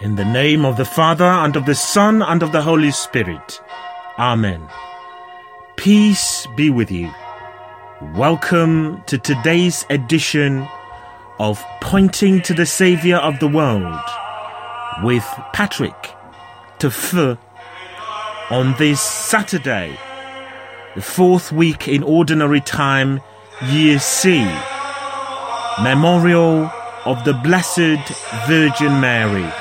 In the name of the Father, and of the Son, and of the Holy Spirit. Amen. Peace be with you. Welcome to today's edition of Pointing to the Saviour of the World with Patrick Tuf on this Saturday, the fourth week in Ordinary Time, Year C, Memorial of the Blessed Virgin Mary.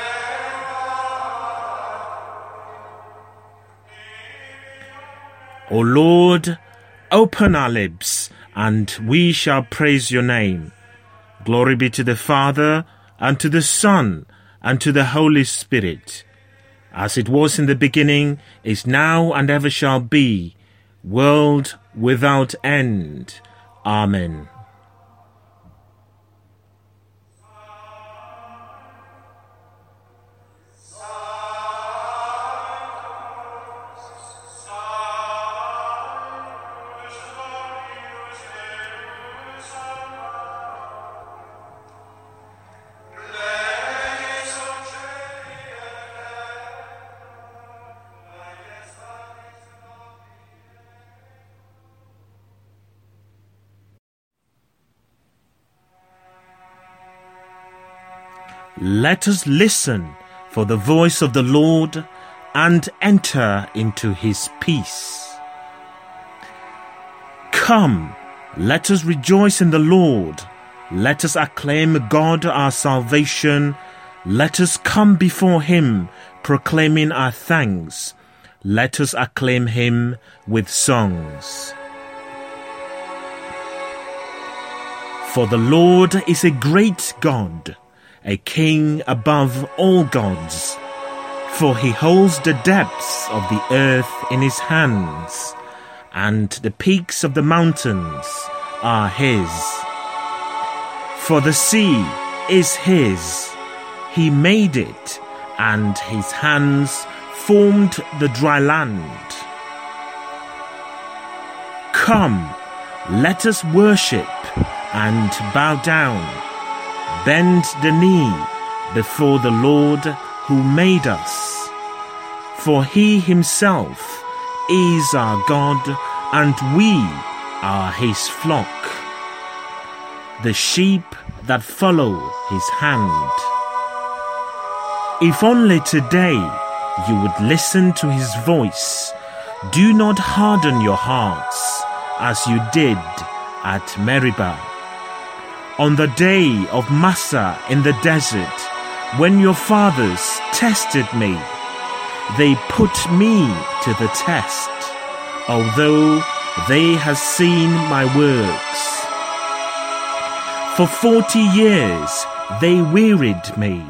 O Lord, open our lips, and we shall praise your name. Glory be to the Father, and to the Son, and to the Holy Spirit, as it was in the beginning, is now, and ever shall be, world without end. Amen. Let us listen for the voice of the Lord and enter into his peace. Come, let us rejoice in the Lord. Let us acclaim God our salvation. Let us come before him, proclaiming our thanks. Let us acclaim him with songs. For the Lord is a great God a king above all gods. For he holds the depths of the earth in his hands, and the peaks of the mountains are his. For the sea is his, he made it, and his hands formed the dry land. Come, let us worship and bow down bend the knee before the Lord who made us. For he himself is our God, and we are his flock, the sheep that follow his hand. If only today you would listen to his voice, do not harden your hearts as you did at Meribah on the day of Massa in the desert, when your fathers tested me, they put me to the test, although they have seen my works. For forty years they wearied me,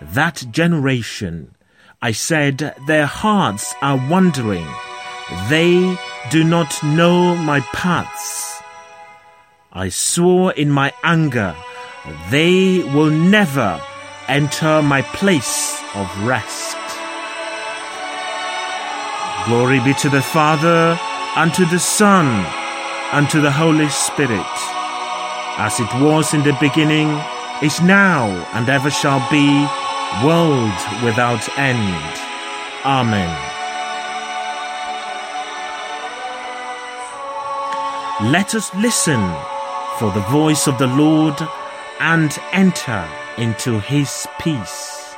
that generation. I said, Their hearts are wandering, they do not know my paths. I swore in my anger, they will never enter my place of rest. Glory be to the Father, and to the Son, and to the Holy Spirit, as it was in the beginning, is now, and ever shall be, world without end. Amen. Let us listen for the voice of the Lord and enter into his peace.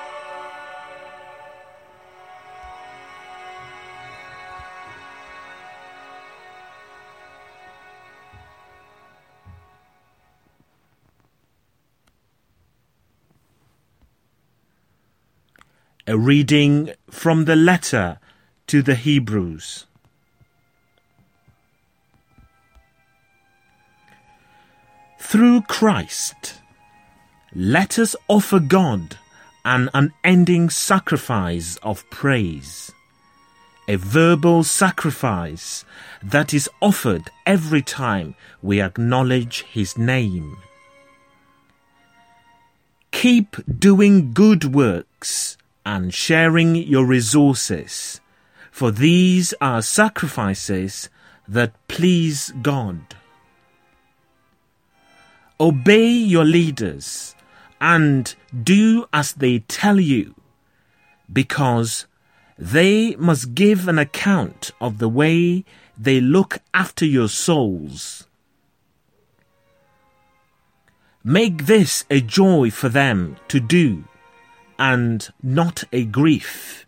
A reading from the letter to the Hebrews. Through Christ, let us offer God an unending sacrifice of praise, a verbal sacrifice that is offered every time we acknowledge His name. Keep doing good works and sharing your resources, for these are sacrifices that please God. Obey your leaders and do as they tell you, because they must give an account of the way they look after your souls. Make this a joy for them to do and not a grief.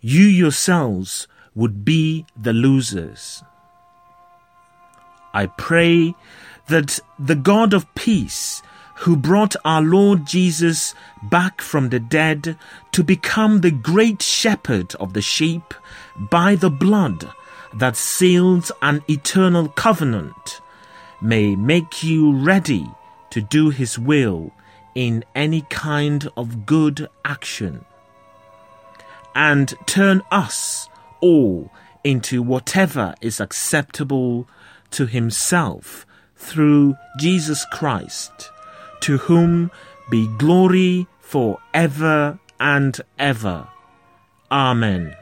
You yourselves would be the losers. I pray that the God of peace who brought our Lord Jesus back from the dead to become the great shepherd of the sheep by the blood that seals an eternal covenant, may make you ready to do his will in any kind of good action, and turn us all into whatever is acceptable to himself through Jesus Christ to whom be glory for ever and ever. Amen.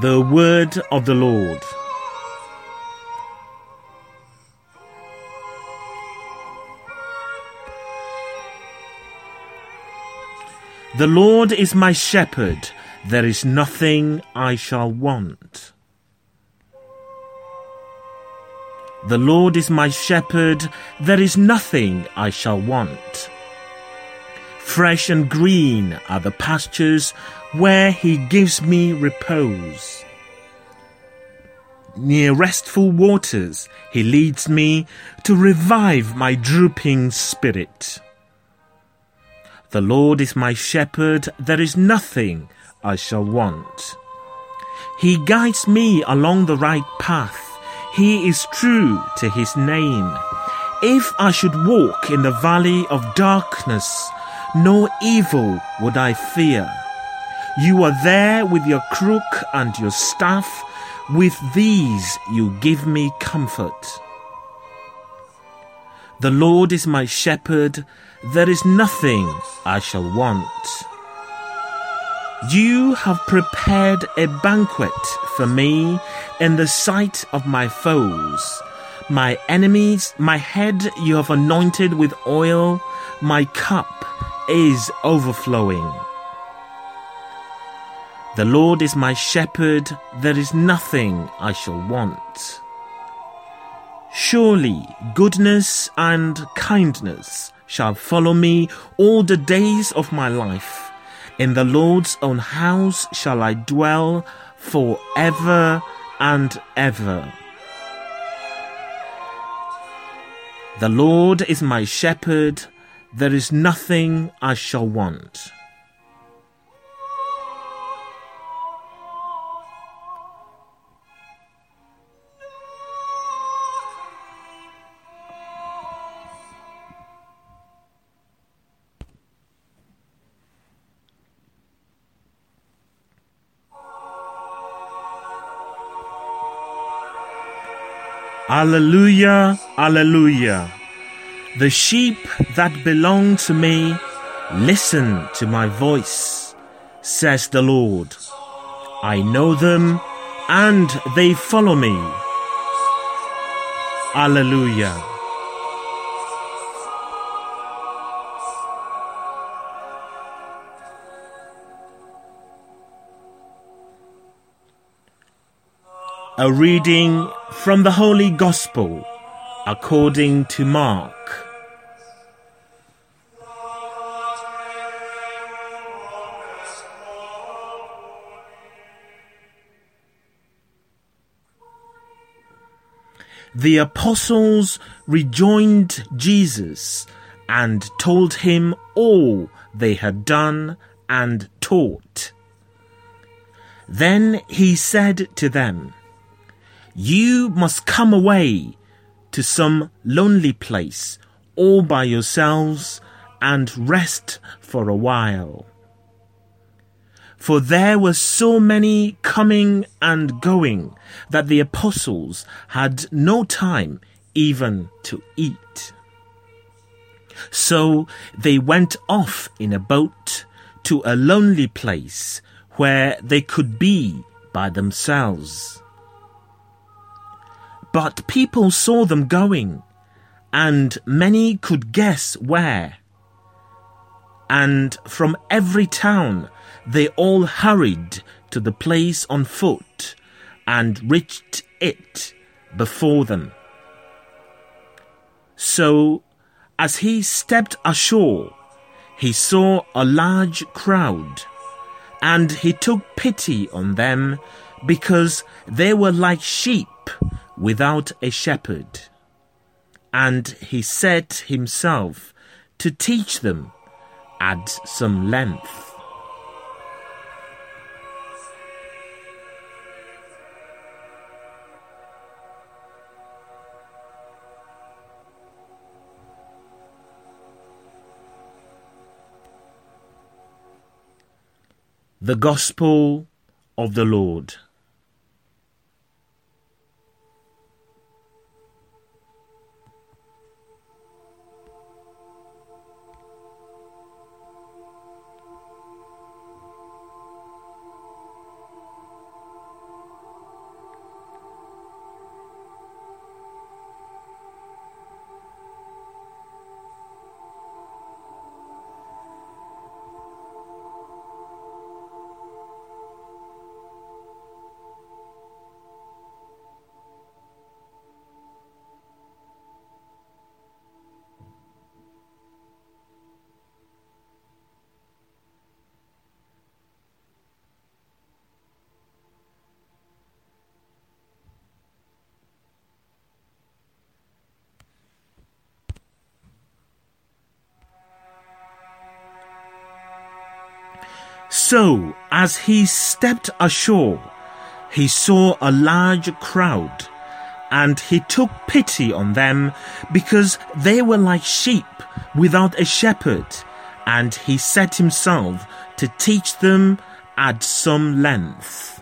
The word of the Lord. The Lord is my shepherd there is nothing I shall want. The Lord is my shepherd, there is nothing I shall want. Fresh and green are the pastures where he gives me repose. Near restful waters he leads me to revive my drooping spirit. The Lord is my shepherd, there is nothing I shall want. He guides me along the right path. He is true to his name. If I should walk in the valley of darkness, no evil would I fear. You are there with your crook and your staff. With these you give me comfort. The Lord is my shepherd. There is nothing I shall want. You have prepared a banquet for me in the sight of my foes. My enemies, my head you have anointed with oil, my cup is overflowing. The Lord is my shepherd, there is nothing I shall want. Surely goodness and kindness shall follow me all the days of my life in the Lord's own house shall I dwell for ever and ever. The Lord is my shepherd, there is nothing I shall want. Alleluia, Alleluia. The sheep that belong to me listen to my voice, says the Lord. I know them and they follow me. Alleluia. A reading from the Holy Gospel according to Mark. The apostles rejoined Jesus and told him all they had done and taught. Then he said to them, you must come away to some lonely place all by yourselves and rest for a while. For there were so many coming and going that the apostles had no time even to eat. So they went off in a boat to a lonely place where they could be by themselves. But people saw them going, and many could guess where. And from every town they all hurried to the place on foot and reached it before them. So, as he stepped ashore, he saw a large crowd, and he took pity on them because they were like sheep without a shepherd. And he set himself to teach them at some length. The Gospel of the Lord. So, as he stepped ashore, he saw a large crowd, and he took pity on them because they were like sheep without a shepherd, and he set himself to teach them at some length.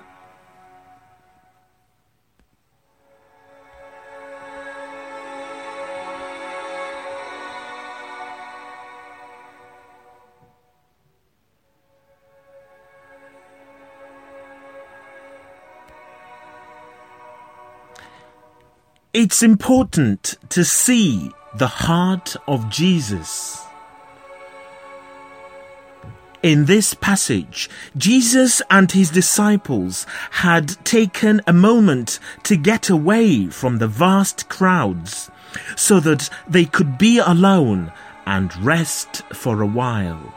It's important to see the heart of Jesus. In this passage, Jesus and his disciples had taken a moment to get away from the vast crowds so that they could be alone and rest for a while.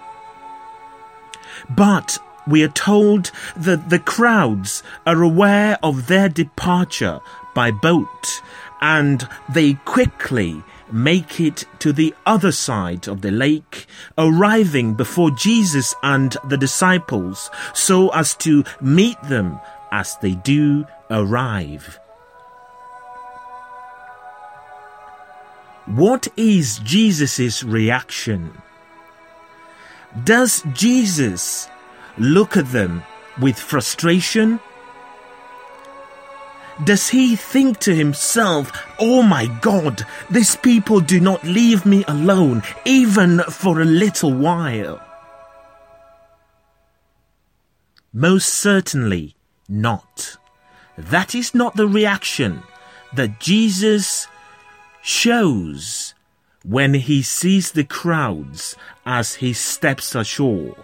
But we are told that the crowds are aware of their departure by boat and they quickly make it to the other side of the lake, arriving before Jesus and the disciples so as to meet them as they do arrive. What is Jesus' reaction? Does Jesus look at them with frustration does he think to himself, Oh my God, these people do not leave me alone, even for a little while? Most certainly not. That is not the reaction that Jesus shows when he sees the crowds as he steps ashore.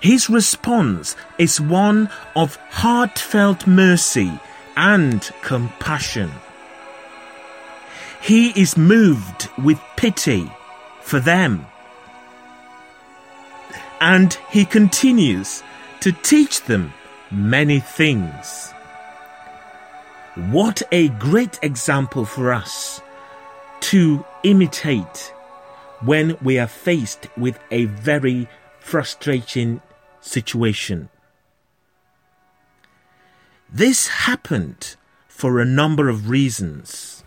His response is one of heartfelt mercy and compassion. He is moved with pity for them. And he continues to teach them many things. What a great example for us to imitate when we are faced with a very frustrating situation. This happened for a number of reasons.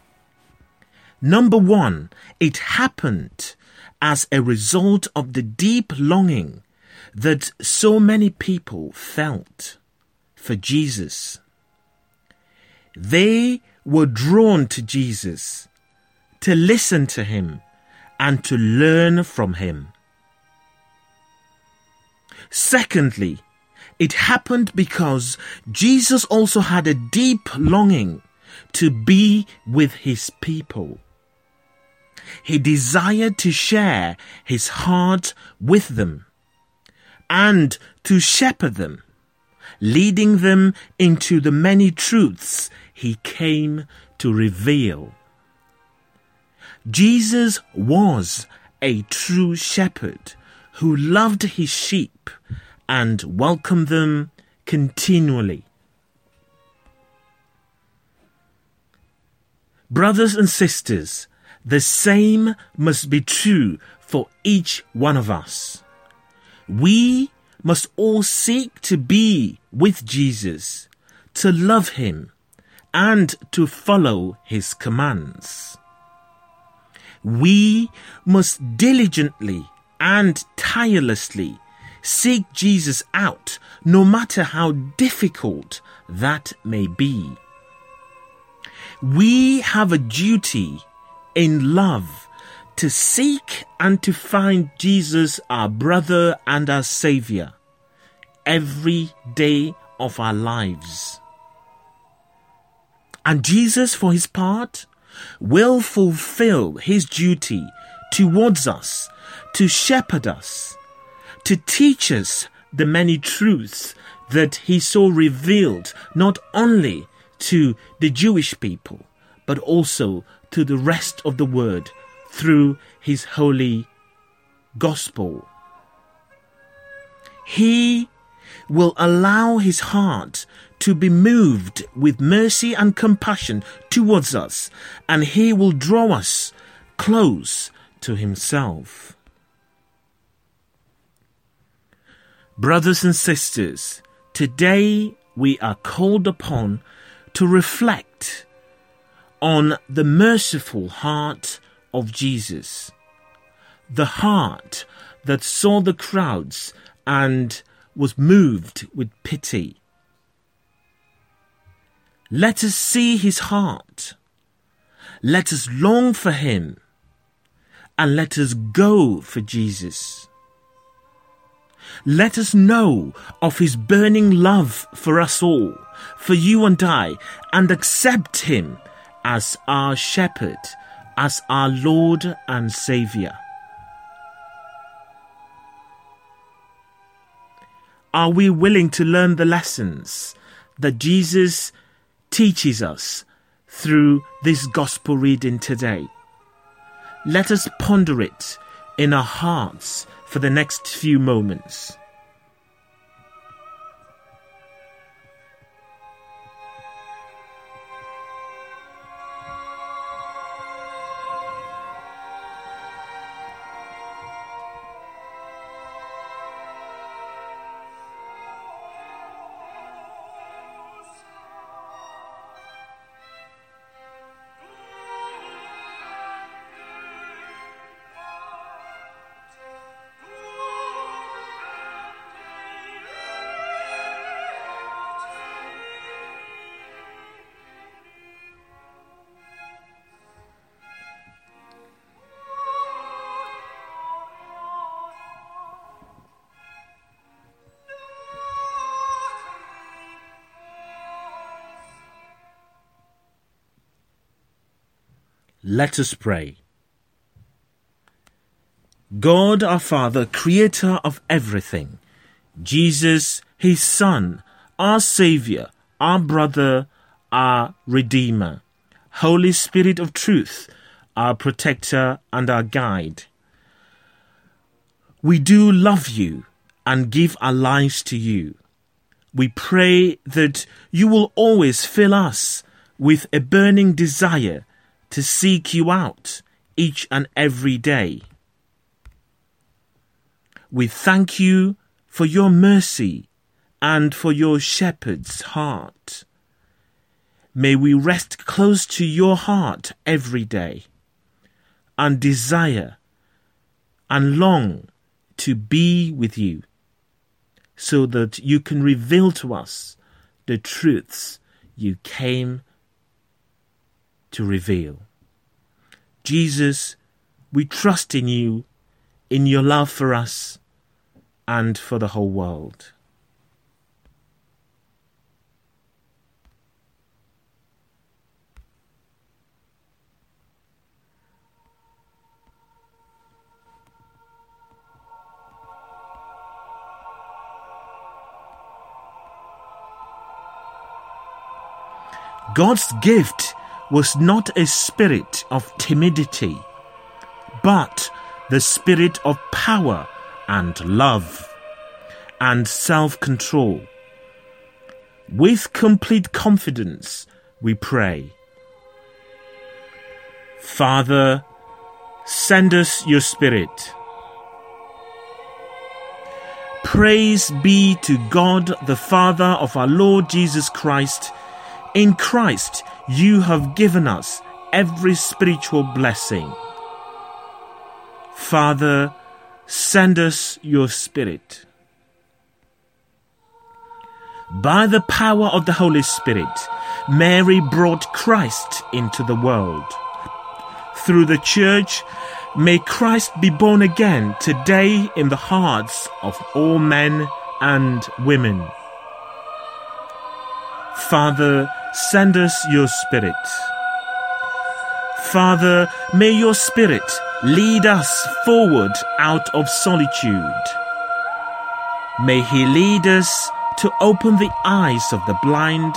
Number one, it happened as a result of the deep longing that so many people felt for Jesus. They were drawn to Jesus to listen to him and to learn from him. Secondly, it happened because Jesus also had a deep longing to be with his people. He desired to share his heart with them and to shepherd them, leading them into the many truths he came to reveal. Jesus was a true shepherd who loved his sheep and welcomed them continually. Brothers and sisters, the same must be true for each one of us. We must all seek to be with Jesus, to love him, and to follow his commands. We must diligently and tirelessly seek Jesus out, no matter how difficult that may be. We have a duty in love to seek and to find Jesus, our brother and our Savior, every day of our lives. And Jesus, for his part, will fulfill his duty towards us to shepherd us, to teach us the many truths that he so revealed not only to the Jewish people, but also to the rest of the world through his holy gospel. He will allow his heart to be moved with mercy and compassion towards us, and he will draw us close to himself. Brothers and sisters, today we are called upon to reflect on the merciful heart of Jesus, the heart that saw the crowds and was moved with pity. Let us see his heart. Let us long for him. And let us go for Jesus. Let us know of his burning love for us all, for you and I, and accept him as our shepherd, as our Lord and Saviour. Are we willing to learn the lessons that Jesus teaches us through this gospel reading today? Let us ponder it in our hearts for the next few moments. Let us pray. God our Father, creator of everything, Jesus, his Son, our Saviour, our brother, our Redeemer, Holy Spirit of truth, our protector and our guide. We do love you and give our lives to you. We pray that you will always fill us with a burning desire to seek you out each and every day. We thank you for your mercy and for your shepherd's heart. May we rest close to your heart every day and desire and long to be with you so that you can reveal to us the truths you came to reveal. Jesus, we trust in you, in your love for us and for the whole world. God's gift was not a spirit of timidity, but the spirit of power and love and self control. With complete confidence, we pray. Father, send us your Spirit. Praise be to God, the Father of our Lord Jesus Christ. In Christ, you have given us every spiritual blessing. Father, send us your Spirit. By the power of the Holy Spirit, Mary brought Christ into the world. Through the Church, may Christ be born again today in the hearts of all men and women. Father, send us your Spirit. Father, may your Spirit lead us forward out of solitude. May He lead us to open the eyes of the blind,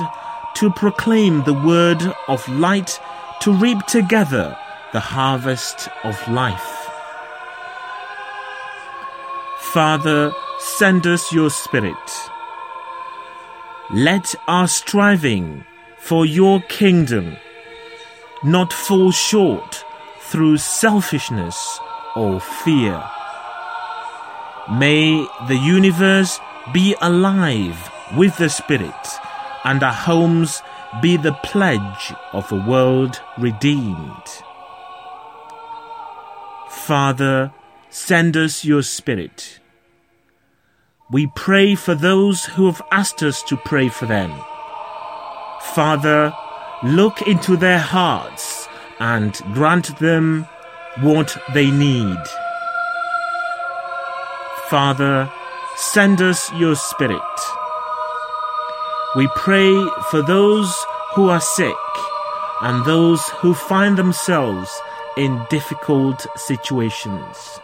to proclaim the word of light, to reap together the harvest of life. Father, send us your Spirit. Let our striving for your kingdom not fall short through selfishness or fear. May the universe be alive with the Spirit, and our homes be the pledge of a world redeemed. Father, send us your Spirit. We pray for those who have asked us to pray for them. Father, look into their hearts and grant them what they need. Father, Send us your Spirit. We pray for those who are sick and those who find themselves in difficult situations.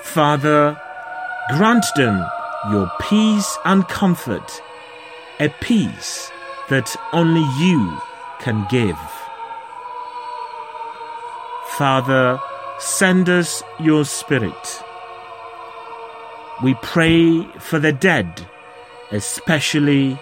Father, grant them your peace and comfort, a peace that only you can give. Father, send us your Spirit we pray for the dead, especially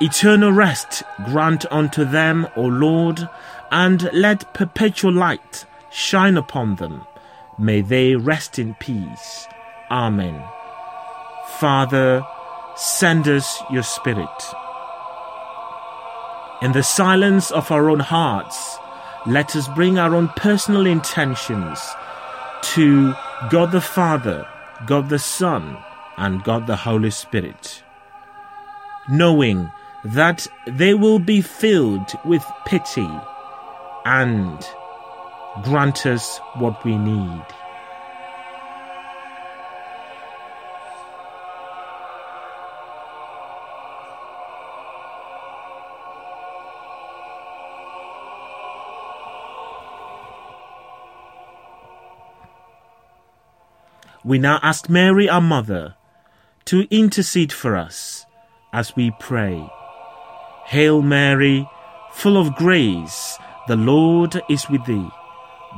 Eternal rest grant unto them, O Lord, and let perpetual light shine upon them. May they rest in peace. Amen. Father, send us your Spirit. In the silence of our own hearts, let us bring our own personal intentions to God the Father, God the Son, and God the Holy Spirit, knowing that they will be filled with pity and grant us what we need. We now ask Mary, our mother, to intercede for us as we pray. Hail Mary, full of grace, the Lord is with thee.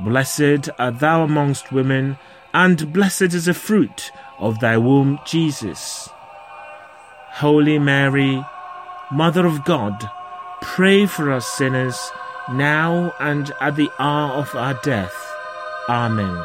Blessed art thou amongst women, and blessed is the fruit of thy womb, Jesus. Holy Mary, Mother of God, pray for us sinners, now and at the hour of our death. Amen.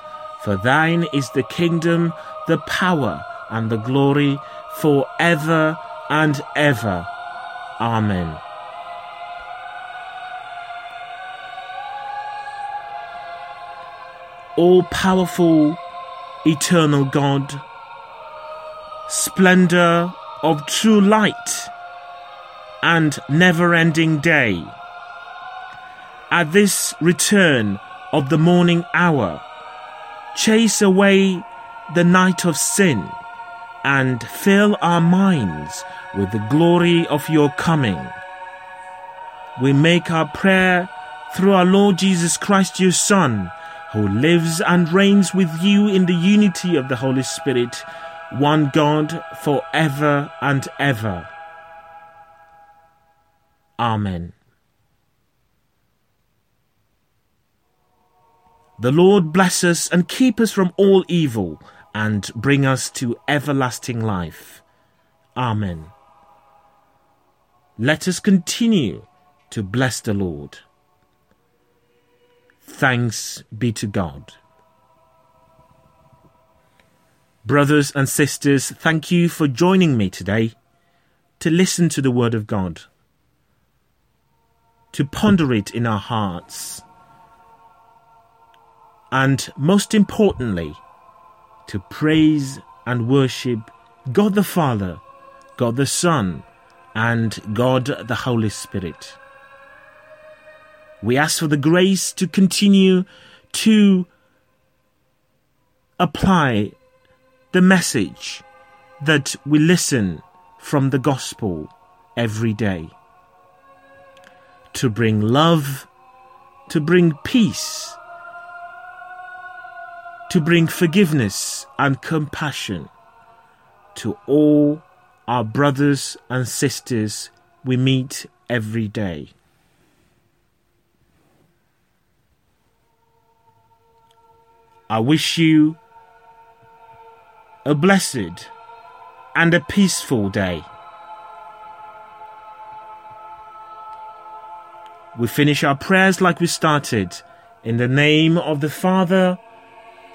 For thine is the kingdom, the power, and the glory for ever and ever. Amen. All powerful eternal God, splendor of true light and never ending day. At this return of the morning hour, chase away the night of sin and fill our minds with the glory of your coming. We make our prayer through our Lord Jesus Christ, your Son, who lives and reigns with you in the unity of the Holy Spirit, one God, for ever and ever. Amen. The Lord bless us and keep us from all evil and bring us to everlasting life. Amen. Let us continue to bless the Lord. Thanks be to God. Brothers and sisters, thank you for joining me today to listen to the Word of God, to ponder it in our hearts, and most importantly, to praise and worship God the Father, God the Son, and God the Holy Spirit. We ask for the grace to continue to apply the message that we listen from the gospel every day. To bring love, to bring peace, to bring forgiveness and compassion to all our brothers and sisters we meet every day. I wish you a blessed and a peaceful day. We finish our prayers like we started in the name of the Father